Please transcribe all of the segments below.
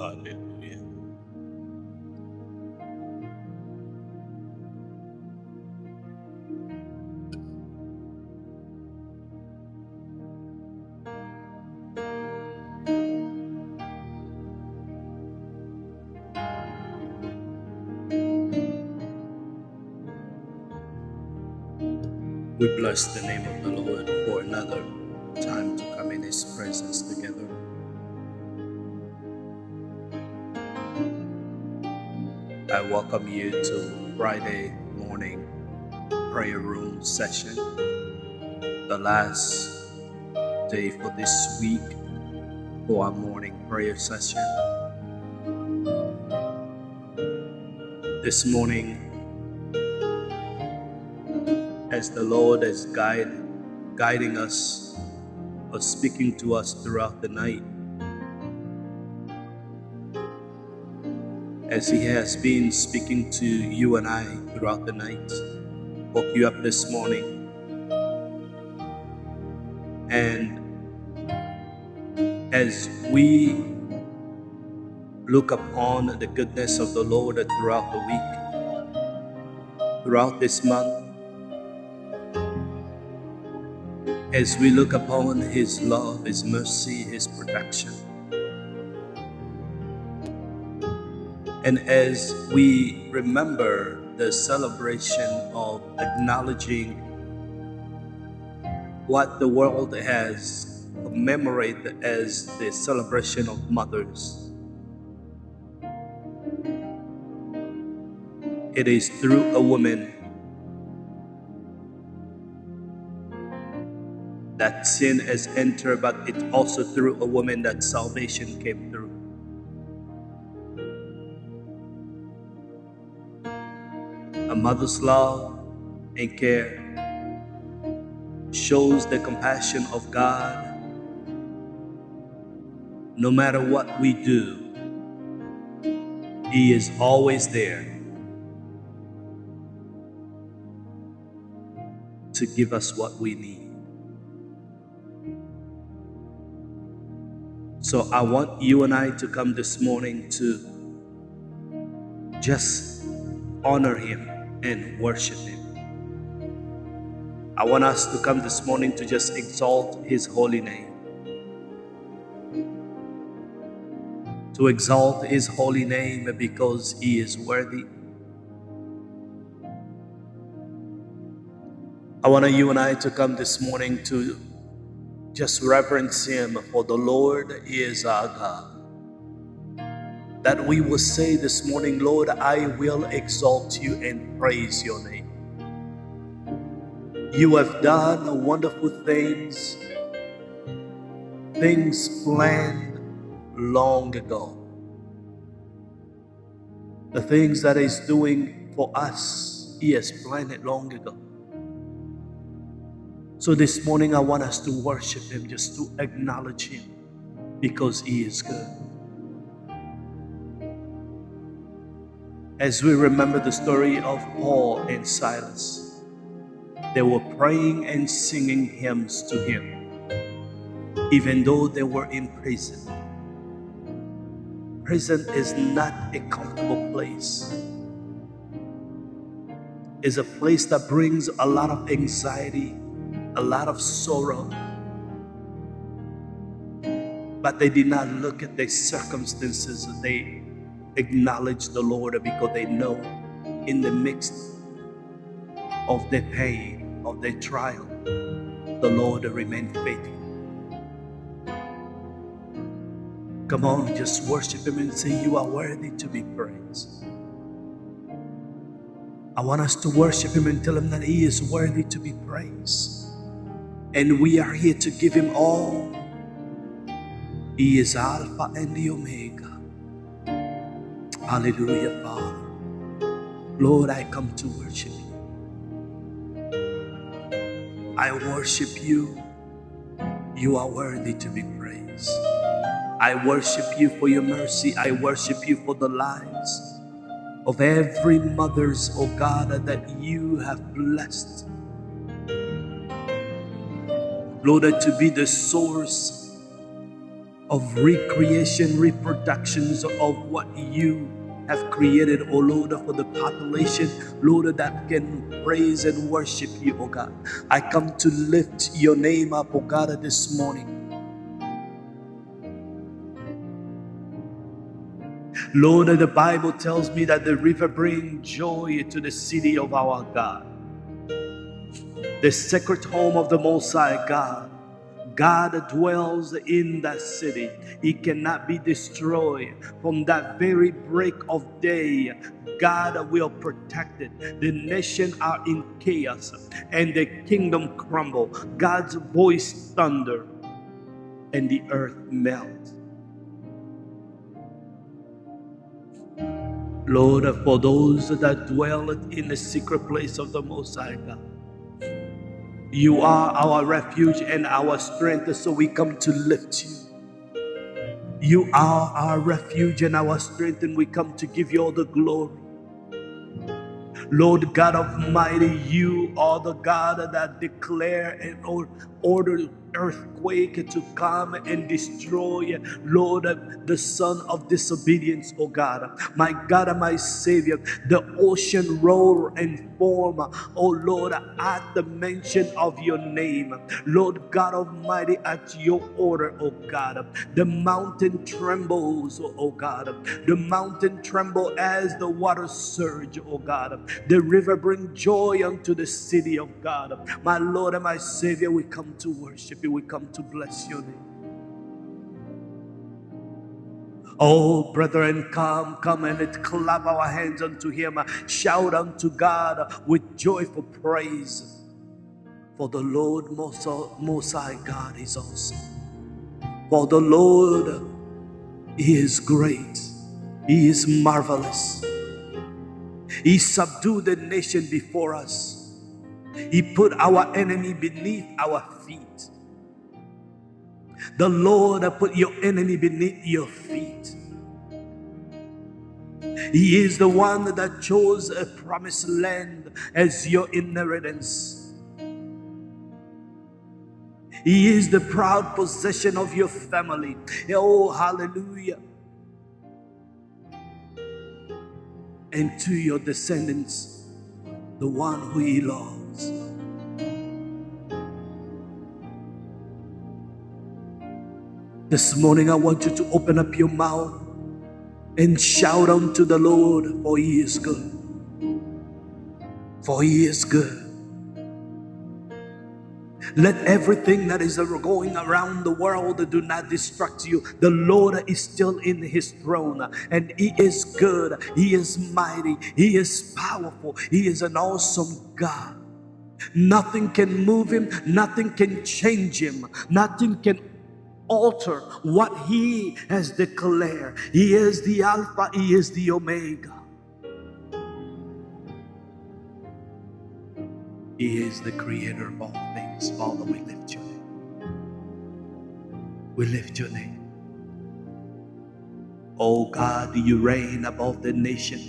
Hallelujah. We bless the name of the Lord for another time to come in His presence together. Welcome you to Friday morning prayer room session, the last day for this week for our morning prayer session. This morning, as the Lord is guide, guiding us or speaking to us throughout the night, as He has been speaking to you and I throughout the night, woke you up this morning, and as we look upon the goodness of the Lord throughout the week, throughout this month, as we look upon His love, His mercy, His protection, and as we remember the celebration of acknowledging what the world has commemorated as the celebration of mothers, it is through a woman that sin has entered, but it's also through a woman that salvation came through. Mother's love and care shows the compassion of God. No matter what we do, He is always there to give us what we need. So I want you and I to come this morning to just honor Him and worship Him. I want us to come this morning to just exalt His holy name. To exalt His holy name because He is worthy. I want you and I to come this morning to just reverence Him, for the Lord is our God. That we will say this morning, Lord, I will exalt you and praise your name. You have done wonderful things, things planned long ago. The things that He's doing for us, He has planned it long ago. So this morning, I want us to worship Him, just to acknowledge Him, because He is good. As we remember the story of Paul and Silas, they were praying and singing hymns to Him, even though they were in prison. Prison is not a comfortable place. It's a place that brings a lot of anxiety, a lot of sorrow. But they did not look at their circumstances. They acknowledged the Lord because they know in the midst of their pain, of their trial, the Lord remained faithful. Come on, just worship Him and say, You are worthy to be praised. I want us to worship Him and tell Him that He is worthy to be praised. And we are here to give Him all. He is Alpha and the Omega. Hallelujah, Father. Lord, I come to worship you. I worship you. You are worthy to be praised. I worship you for your mercy. I worship you for the lives of every mother's, oh God, that you have blessed. Lord, to be the source of recreation, reproductions of what you have created, oh Lord, for the population, Lord, that can praise and worship you, oh God. I come to lift your name up, oh God, this morning. Lord, the Bible tells me that the river brings joy to the city of our God, the sacred home of the Most High God. God dwells in that city. It cannot be destroyed. From that very break of day, God will protect it. The nation are in chaos and the kingdom crumble. God's voice thunder and the earth melts. Lord, for those that dwell in the secret place of the Most High God, you are our refuge and our strength, so we come to lift you. You are our refuge and our strength, and we come to give you all the glory. Lord God Almighty, you are the God that declare and order earthquake to come and destroy, Lord, the son of disobedience, oh God. My God and my Savior, the ocean roar and form, oh Lord, at the mention of your name. Lord God Almighty, at your order, oh God. The mountain trembles, oh God. The mountain tremble as the water surge, oh God. The river bring joy unto the city of God. My Lord and my Savior, we come to worship you. We come to bless your name. Oh, brethren, come, come and let clap our hands unto him, shout unto God with joyful praise. For the Lord Most, Most High God is awesome. For the Lord, He is great, He is marvelous. He subdued the nation before us, He put our enemy beneath our feet. The Lord put your enemy beneath your feet. He is the one that chose a promised land as your inheritance. He is the proud possession of your family. Oh, hallelujah. And to your descendants, the one who he. This morning, I want you to open up your mouth and shout unto the Lord, for He is good. For He is good. Let everything that is going around the world do not distract you. The Lord is still in his throne and he is good. He is mighty. He is powerful. He is an awesome God. Nothing can move him. Nothing can change him. Nothing can alter what He has declared. He is the Alpha, He is the Omega. He is the creator of all things. Father, we lift your name. We lift your name. Oh God, you reign above the nation.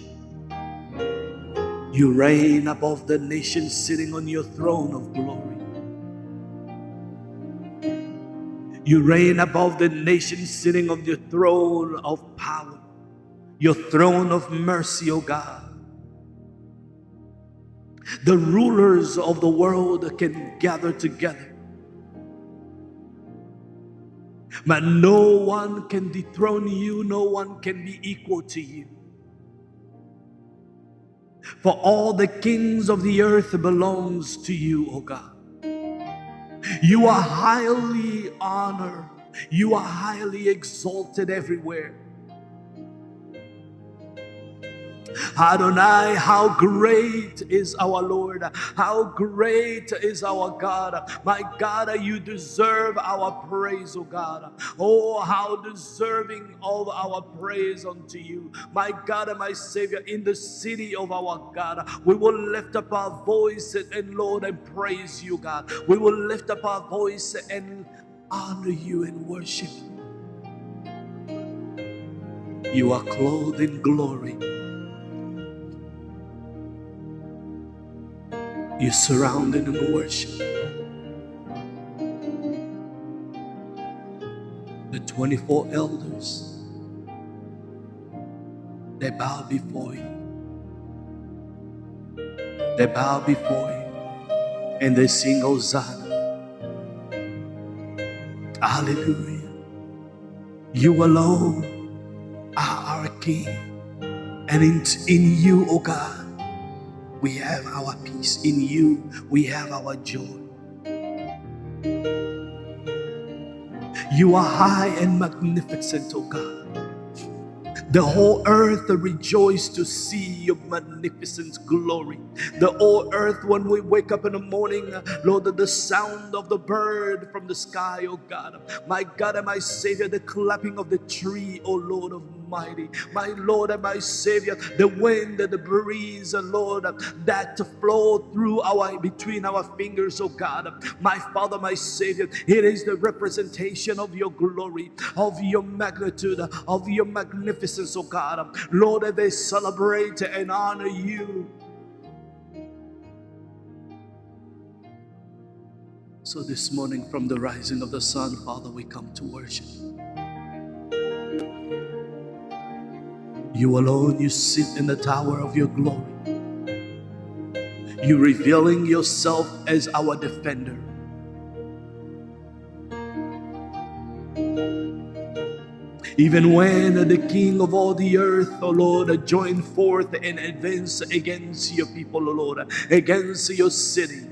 You reign above the nation, sitting on your throne of glory. You reign above the nations, sitting on your throne of power, your throne of mercy, O God. The rulers of the world can gather together, but no one can dethrone you, no one can be equal to you. For all the kings of the earth belongs to you, O God. You are highly honored. You are highly exalted everywhere. Adonai, how great is our Lord! How great is our God! My God, you deserve our praise, oh God. Oh, how deserving of our praise unto you. My God and my Savior, in the city of our God, we will lift up our voice and Lord and praise you, God. We will lift up our voice and honor you and worship you. You are clothed in glory. You're surrounded in worship. The 24 elders, they bow before you. They bow before you and they sing Hosanna. Hallelujah. You alone are our King. And in, in you, O oh God, we have our peace. In you, we have our joy. You are high and magnificent, O oh God. The whole earth rejoiced to see your magnificent glory. The whole earth, when we wake up in the morning, Lord, the sound of the bird from the sky, oh God. My God and my Savior, the clapping of the tree, oh Lord Almighty. My Lord and my Savior, the wind and the breeze, Lord, that flow through our between our fingers, oh God. My Father, my Savior, it is the representation of your glory, of your magnitude, of your magnificence oh God. Lord, they celebrate and honor you. So this morning, from the rising of the sun, Father, we come to worship. You alone, you sit in the tower of your glory. You revealing yourself as our defender. Even when the King of all the earth, O oh Lord, join forth and advance against your people, O oh Lord, against your city.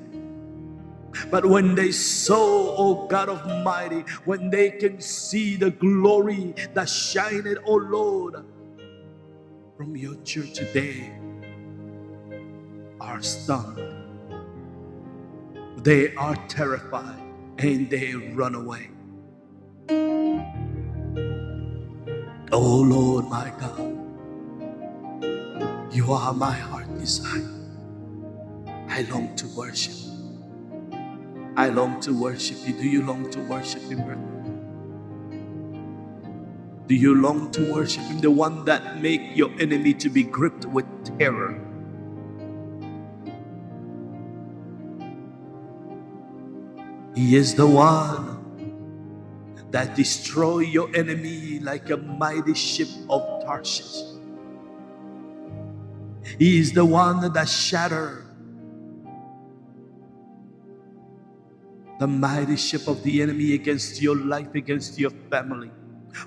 But when they saw, oh God Almighty, when they can see the glory that shined, oh Lord, from your church today, are stunned. They are terrified and they run away. Oh Lord, my God, you are my heart desire. I long to worship. I long to worship you. Do you long to worship brother? Do you long to worship him, the one that make your enemy to be gripped with terror? He is the one that destroy your enemy like a mighty ship of Tarshish. He is the one that shatter the mighty ship of the enemy against your life, against your family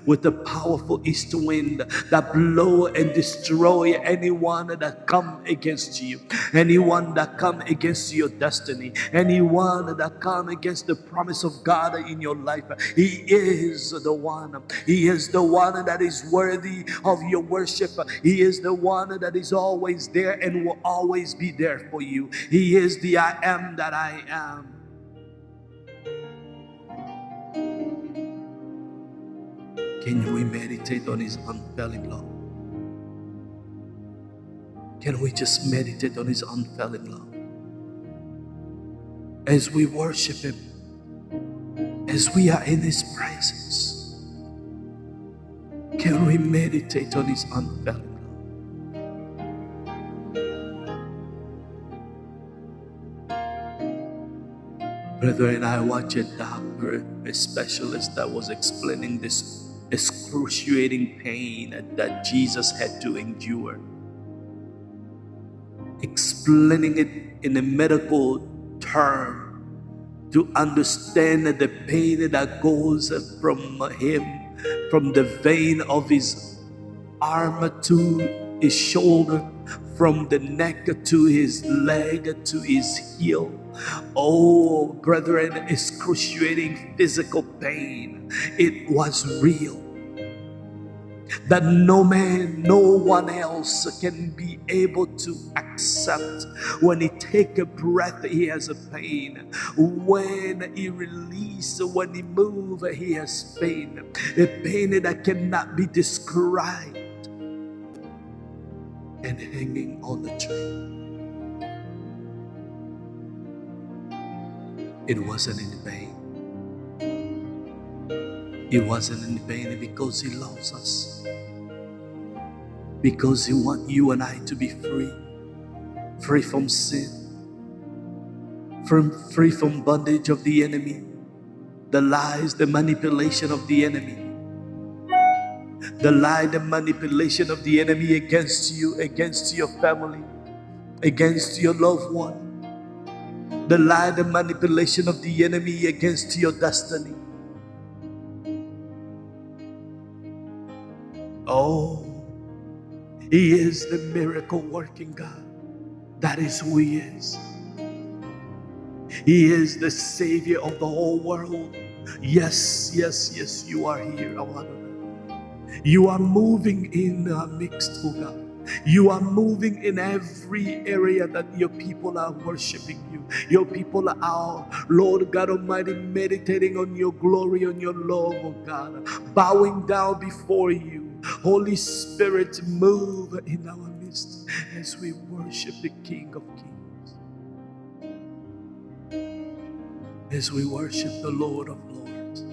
with the powerful east wind that blow and destroy anyone that come against you anyone that come against your destiny anyone that come against the promise of god in your life. He is the one. He is the one that is worthy of your worship. He is the one that is always there and will always be there for you. He is the i am that i am Can we meditate on His unfailing love? Can we just meditate on His unfailing love? As we worship Him, as we are in His presence, can we meditate on His unfailing love? Brethren, I watched a doctor, a specialist that was explaining this excruciating pain that Jesus had to endure. Explaining it in a medical term to understand the pain that goes from him, from the vein of his arm to his shoulder, from the neck to his leg to his heel. Oh, brethren, excruciating physical pain. It was real that no man, no one else can be able to accept. When he take a breath, he has a pain. When he release, when he move, he has pain. A pain that cannot be described. And hanging on the tree. It wasn't in vain. It wasn't in vain because He loves us. Because He wants you and I to be free, free from sin, from free from bondage of the enemy, the lies, the manipulation of the enemy. The lie, the manipulation of the enemy against you, against your family, against your loved one. The lie, the manipulation of the enemy against your destiny. Oh, He is the miracle working God. That is who He is. He is the Savior of the whole world. Yes, yes, yes, you are here, our You are moving in our midst, oh God. You are moving in every area that your people are worshiping you. Your people are, Lord God Almighty, meditating on your glory, on your love, oh God, bowing down before you. Holy Spirit, move in our midst as we worship the King of Kings, as we worship the Lord of Lords.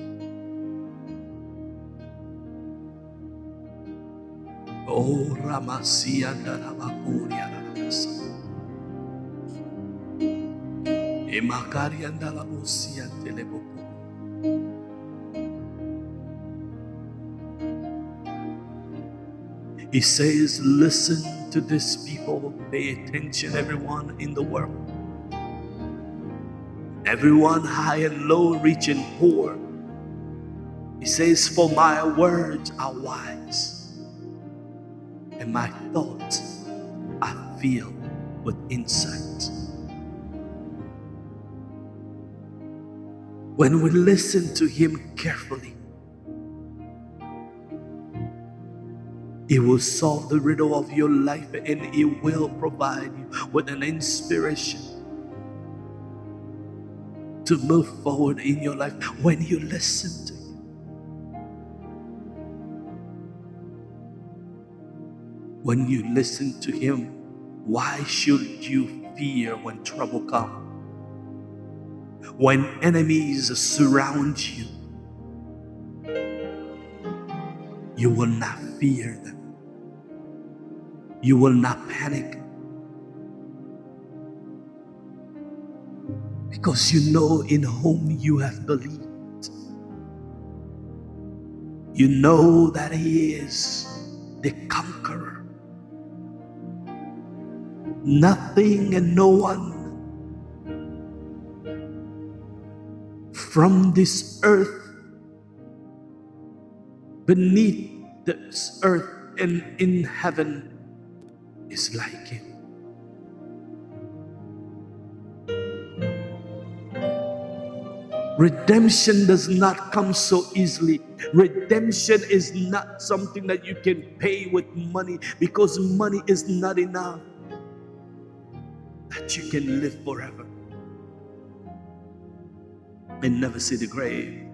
Oh, Ramasia Teleboku. He says, Listen to this people, pay attention, everyone in the world. Everyone high and low, rich and poor. He says, For my words are wise, and my thoughts are filled with insight. When we listen to Him carefully, It will solve the riddle of your life and it will provide you with an inspiration to move forward in your life when you listen to Him. When you listen to Him, why should you fear when trouble comes? When enemies surround you, you will not fear them. You will not panic. Because you know in whom you have believed. You know that He is the conqueror. Nothing and no one from this earth, beneath this earth, and in heaven is like him. Redemption does not come so easily. Redemption is not something that you can pay with money because money is not enough that you can live forever and never see the grave.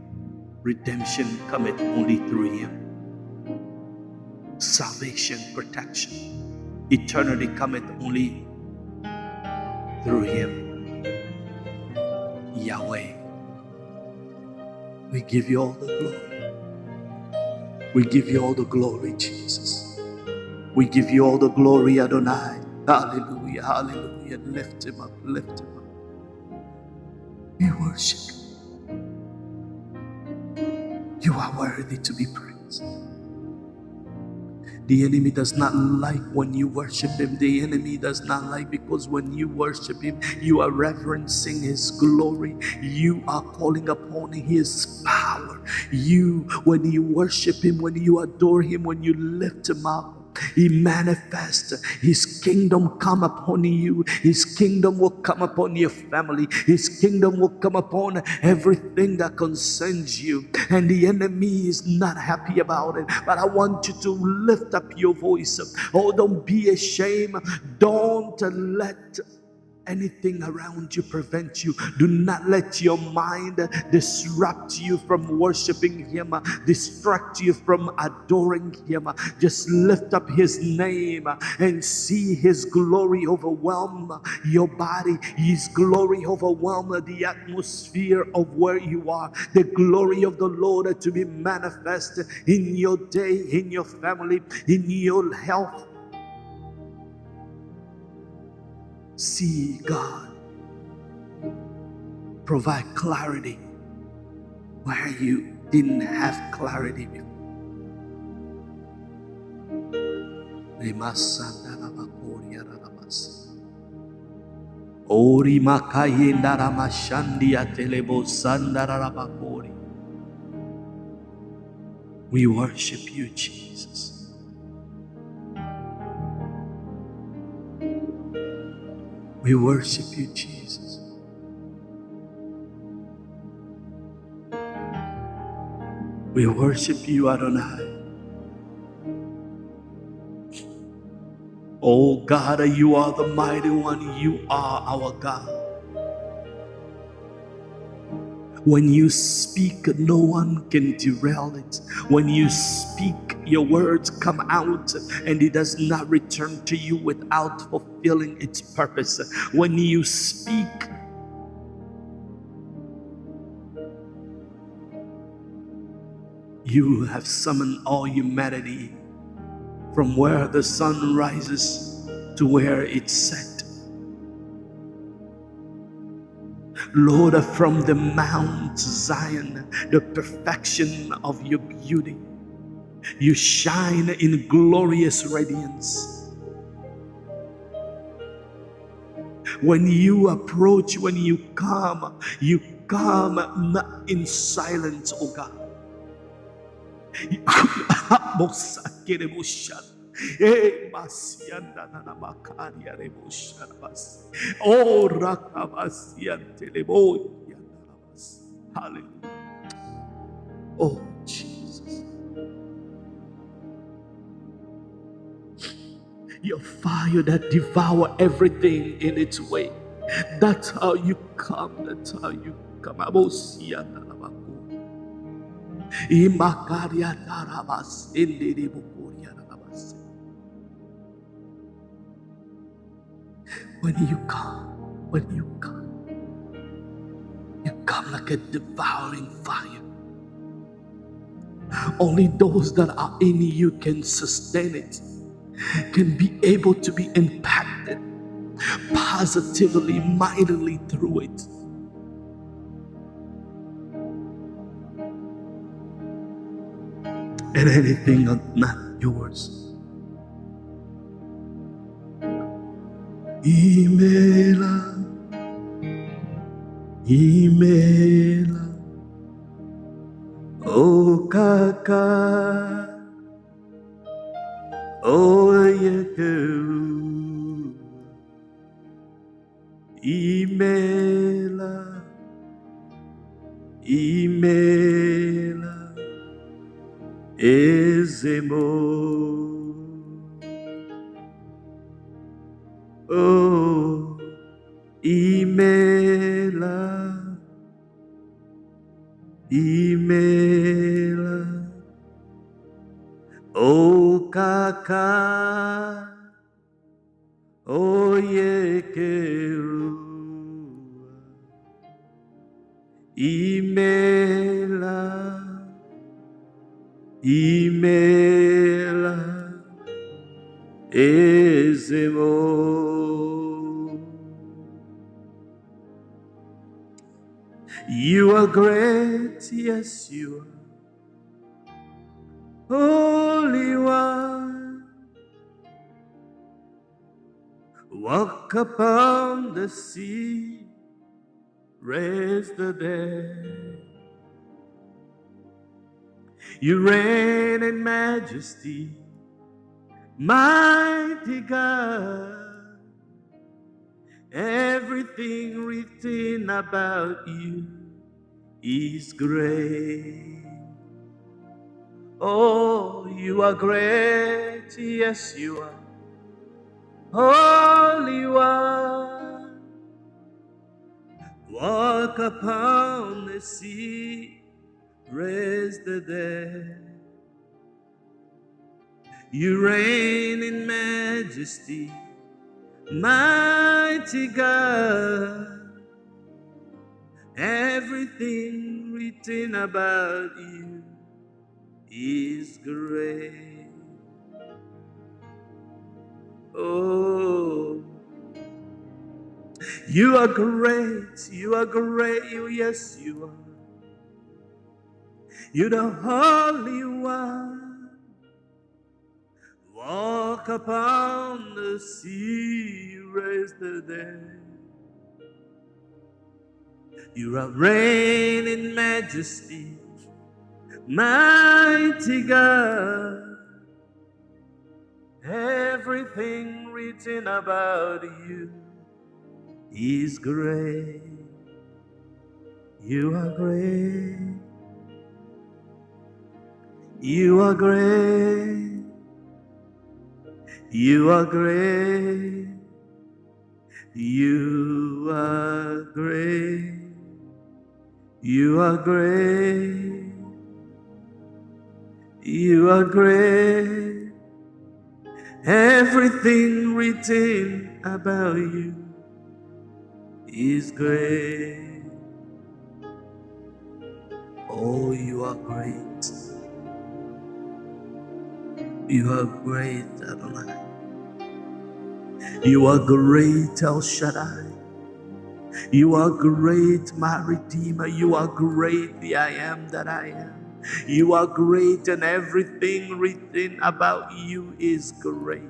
Redemption cometh only through Him. Salvation, protection eternity cometh only through Him. Yahweh. We give you all the glory. We give you all the glory, Jesus. We give you all the glory, Adonai. Hallelujah, hallelujah. Lift him up, lift him up. We worship you. You are worthy to be praised. The enemy does not like when you worship him. The enemy does not like because when you worship him, you are reverencing his glory. You are calling upon his power. You, when you worship him, when you adore him, when you lift him up, he manifests His kingdom come upon you. His kingdom will come upon your family. His kingdom will come upon everything that concerns you. And the enemy is not happy about it. But I want you to lift up your voice. Oh, don't be ashamed. Don't let anything around you prevent you. Do not let your mind disrupt you from worshiping Him, distract you from adoring Him. Just lift up His name and see His glory overwhelm your body. His glory overwhelm the atmosphere of where you are. The glory of the Lord to be manifest in your day, in your family, in your health see God provide clarity where you didn't have clarity before. Ori makayenda ramashandi atelebo sandarabakori. We worship you, Jesus. We worship you, Jesus. We worship you, Adonai. Oh God, you are the mighty one. You are our God. When you speak, no one can derail it. When you speak, your words come out and it does not return to you without fulfilling its purpose. When you speak, you have summoned all humanity from where the sun rises to where it sets. Lord, from the Mount Zion, the perfection of your beauty, you shine in glorious radiance. When you approach, when you come, you come not in silence, oh God. Oh. Hallelujah. Oh, Your fire that devour everything in its way. That's how you come. That's how you come. When you come, when you come, you come like a devouring fire. Only those that are in you can sustain it, can be able to be impacted positively, mightily through it. And anything not yours. Imela, Imela, O Kaka, O Yekeru, Imela, Imela, Ezemo. Oh, Kaka, Oh, Yekeru, Imela, Imela, Ezemo. You are great, yes, you are. Holy One, walk upon the sea, raise the dead. You reign in majesty, mighty God. Everything written about you is great. Oh, you are great, yes, you are. Holy One, walk upon the sea, raise the dead. You reign in majesty, mighty God. Everything written about you is great. Oh, you are great. You are great. You, Yes, you are. You're the Holy One. Walk upon the sea, raise the dead. You are reign in majesty, mighty God. Everything written about you is great. You are great. You are great. You are great. You are great. You are great. You are great. Everything written about you is great. Oh, you are great. You are great, Adonai. You are great, El Shaddai. You are great, my Redeemer. You are great, the I am that I am. You are great, and everything written about you is great.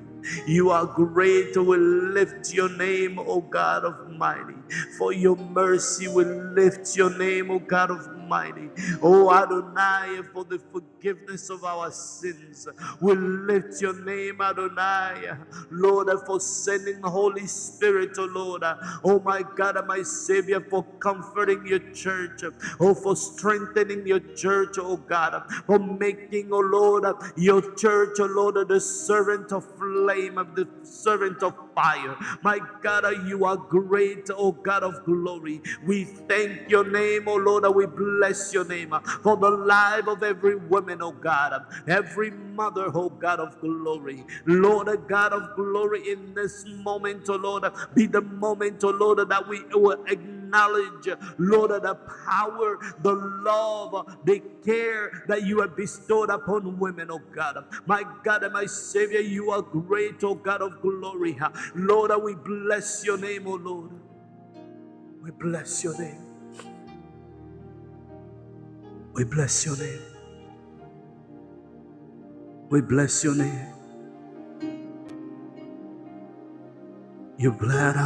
You are great. We lift your name, O God Almighty. For your mercy, we lift your name, O God Almighty. O Adonai, for the forgiveness of our sins. We lift your name, Adonai. Lord, for sending Holy Spirit, O Lord. Oh my God my Savior, for comforting your church. Oh, for strengthening your church, oh God. For making, oh Lord, your church, oh Lord, the servant of flame, of the servant of fire. My God, you are great, oh God of glory. We thank your name, oh Lord, we bless your name uh, for the life of every woman, oh God, uh, every mother, oh God of glory. Lord, a God of glory, in this moment, oh Lord, uh, be the moment, oh Lord, that we will acknowledge, Lord, the power, the love, the care that you have bestowed upon women, oh God. My God and my Savior, you are great, oh God of glory. Lord, we bless your name, oh Lord. We bless your name. We bless your name. We bless your name. You bled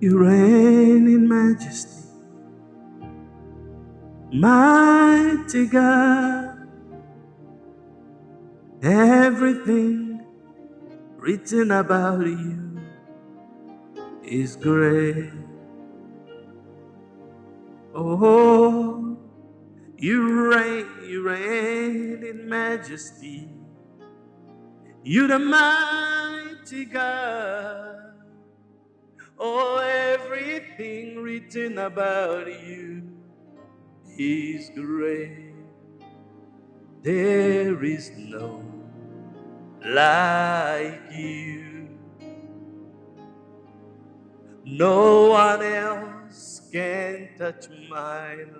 You reign in majesty, mighty God. Everything written about you is great. Oh, you reign, you reign in majesty. You're the mighty God. Oh, everything written about you is great. There is no like you. No one else can touch mine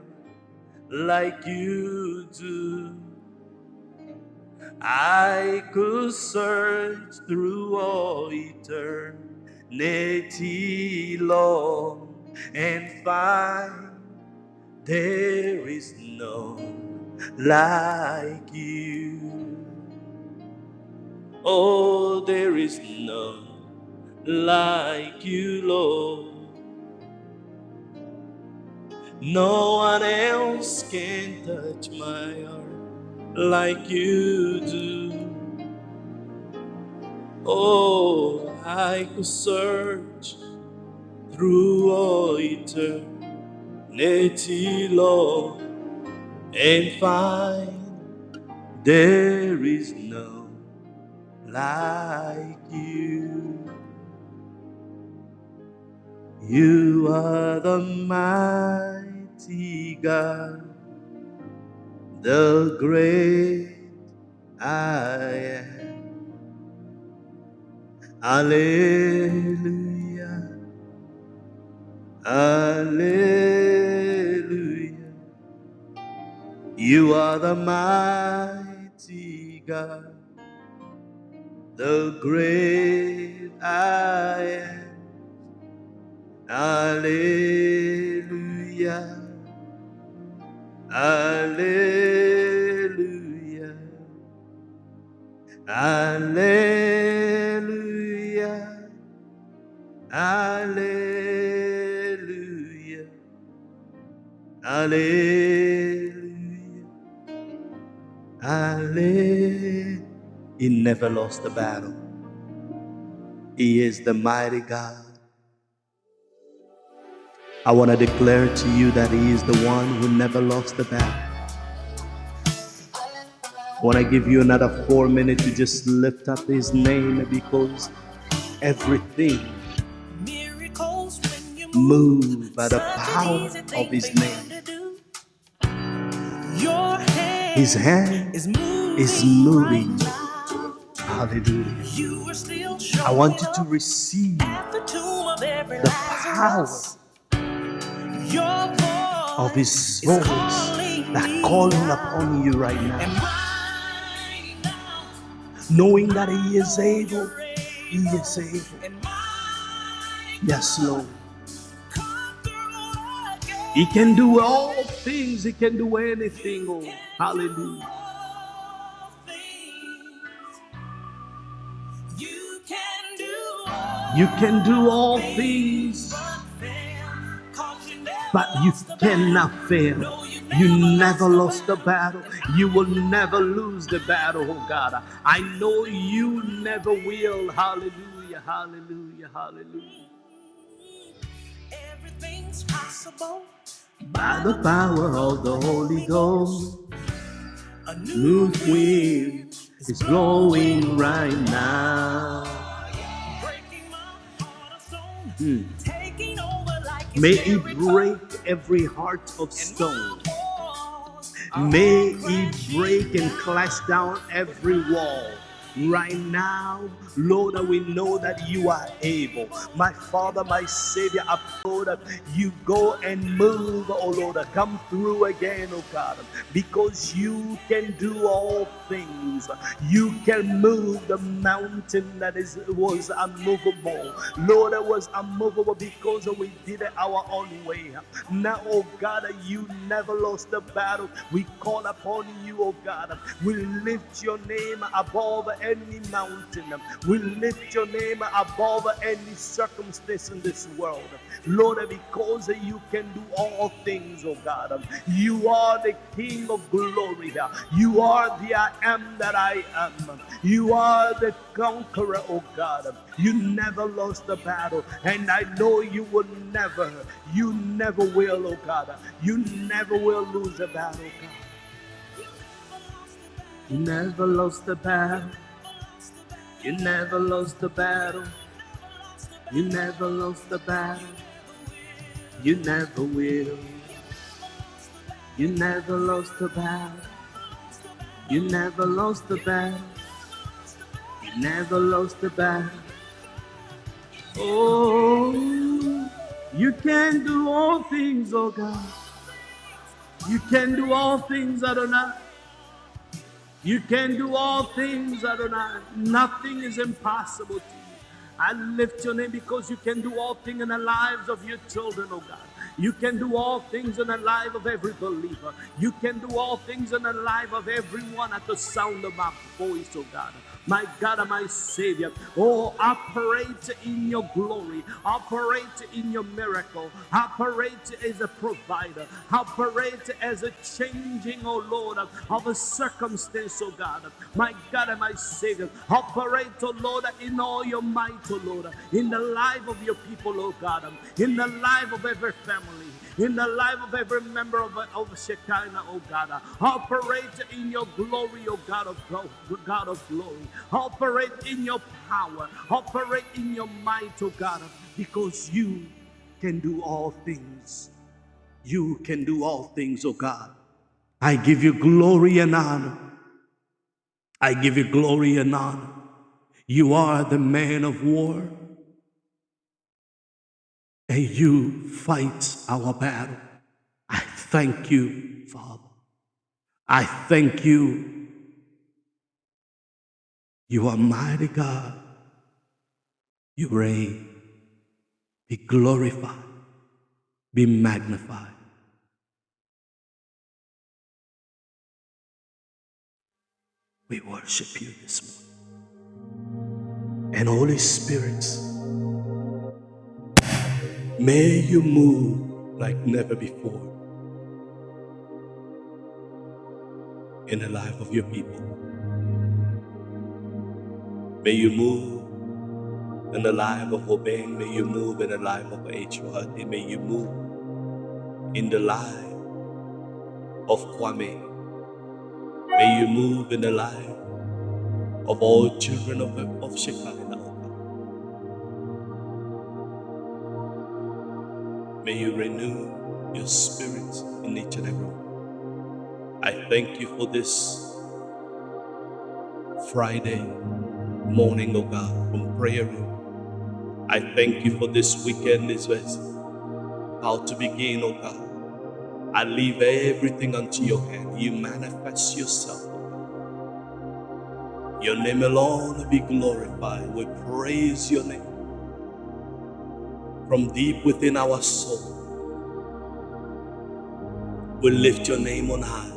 like you do. I could search through all eternity long and find there is no like you. Oh, there is none like you, Lord. No one else can touch my heart like you do. Oh, I could search through all eternity, Lord, and find there is no like you. You are the mighty God, the great I am. Alleluia. Alleluia. You are the mighty God, the great I am. Alleluia. Alleluia. Alleluia. Alleluia. Alleluia. Hallelujah. He never lost a battle. He is the mighty God. I want to declare to you that He is the one who never lost a battle. I want to give you another four minutes to just lift up His name because everything move by the power of His name. His hand is moving. Hallelujah. I want you to receive the power of His voice that calling upon you right now. Knowing that He is able, He is able. Yes, Lord. He can do all things, He can do anything. Oh, hallelujah. You can do all things but you cannot fail. You never lost the battle. You will never lose the battle, oh God. I know you never will. Hallelujah, hallelujah, hallelujah. Everything's possible by the power of the Holy Ghost. A new wind is blowing right now. Hmm. May it break every heart of stone. May it break and clash down every wall right now, Lord, we know that you are able. My Father, my Savior, I pray that you go and move, oh Lord, come through again, oh God, because you can do all things. You can move the mountain that is was unmovable. Lord, it was unmovable because we did it our own way. Now, oh God, you never lost the battle. We call upon you, oh God. We lift your name above any mountain. We lift your name above any circumstance in this world. Lord, because you can do all things, oh God. You are the King of glory. You are the I am that I am. You are the conqueror, oh God. You never lost the battle, and I know you will never, you never will, oh God. You never will lose a battle, God. You never lost the battle. You never lost the battle. You never lost the battle. You never will. You never lost the battle. You never lost the battle. You never lost the battle. Oh, you can do all things, oh God. You can do all things, Adonai. You can do all things, Adonai. Nothing is impossible to you. I lift your name because you can do all things in the lives of your children, oh God. You can do all things in the life of every believer. You can do all things in the life of everyone at the sound of my voice, oh God. My God and my Savior. Oh, operate in your glory, operate in your miracle, operate as a provider, operate as a changing, oh Lord, of a circumstance, oh God. My God and my Savior, operate, oh Lord, in all your might, oh Lord, in the life of your people, oh God, in the life of every family in the life of every member of, of Shekinah, oh God. Operate in your glory, oh God of God of glory. Operate in your power. Operate in your might, oh God, because you can do all things. You can do all things, oh God. I give you glory and honor. I give you glory and honor. You are the man of war and you fight our battle. I thank you, Father. I thank you You are mighty God. You reign. Be glorified. Be magnified. We worship you this morning. And Holy Spirit, may you move like never before in the life of your people. May you move in the life of Obeng. May you move in the life of H.O.D. May you move in the life of Kwame. May you move in the life of all children of, of Shekinah. May you renew your spirit in each and every one. I thank you for this Friday morning, oh God, from prayer room. I thank you for this weekend is about to begin, oh God. I leave everything unto your hand. You manifest yourself. Your name alone be glorified. We praise your name from deep within our soul. We lift your name on high.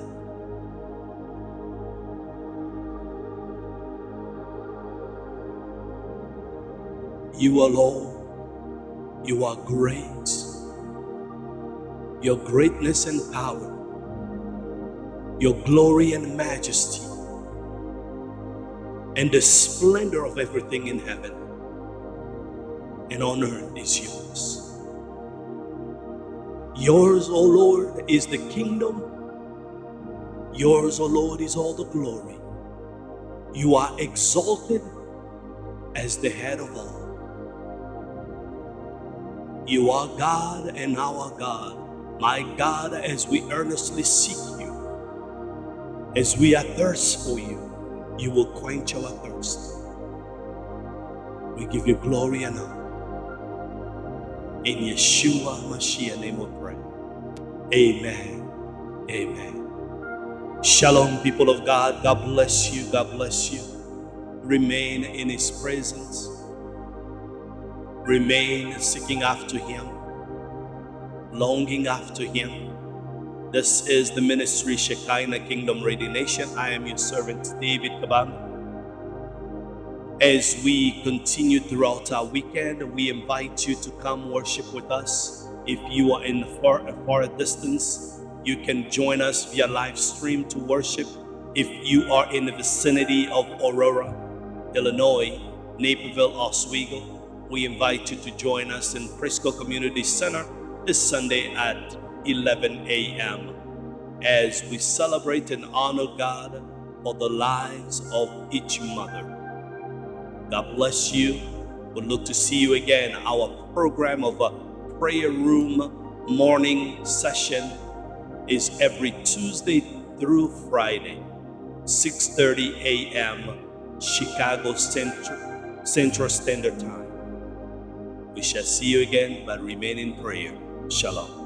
You alone, you are great. Your greatness and power, your glory and majesty, and the splendor of everything in heaven and on earth is yours. Yours, O Lord, is the kingdom. Yours, O Lord, is all the glory. You are exalted as the head of all. You are God and our God. My God, as we earnestly seek you, as we are thirst for you, you will quench our thirst. We give you glory and honor. In Yeshua Mashiach name we pray. Amen. Amen. Shalom, people of God. God bless you. God bless you. Remain in His presence. Remain seeking after Him, longing after Him. This is the ministry Shekinah Kingdom Radio Nation. I am your servant, David Kabanda. As we continue throughout our weekend, we invite you to come worship with us. If you are in far, a far distance, you can join us via live stream to worship. If you are in the vicinity of Aurora, Illinois, Naperville, Oswego, we invite you to join us in Prisco Community Center this Sunday at 11 a.m. as we celebrate and honor God for the lives of each mother. God bless you. We'll look to see you again. Our program of a prayer room morning session is every Tuesday through Friday, 6:30 a.m. Chicago Central, Central Standard Time. We shall see you again, but remain in prayer. Shalom.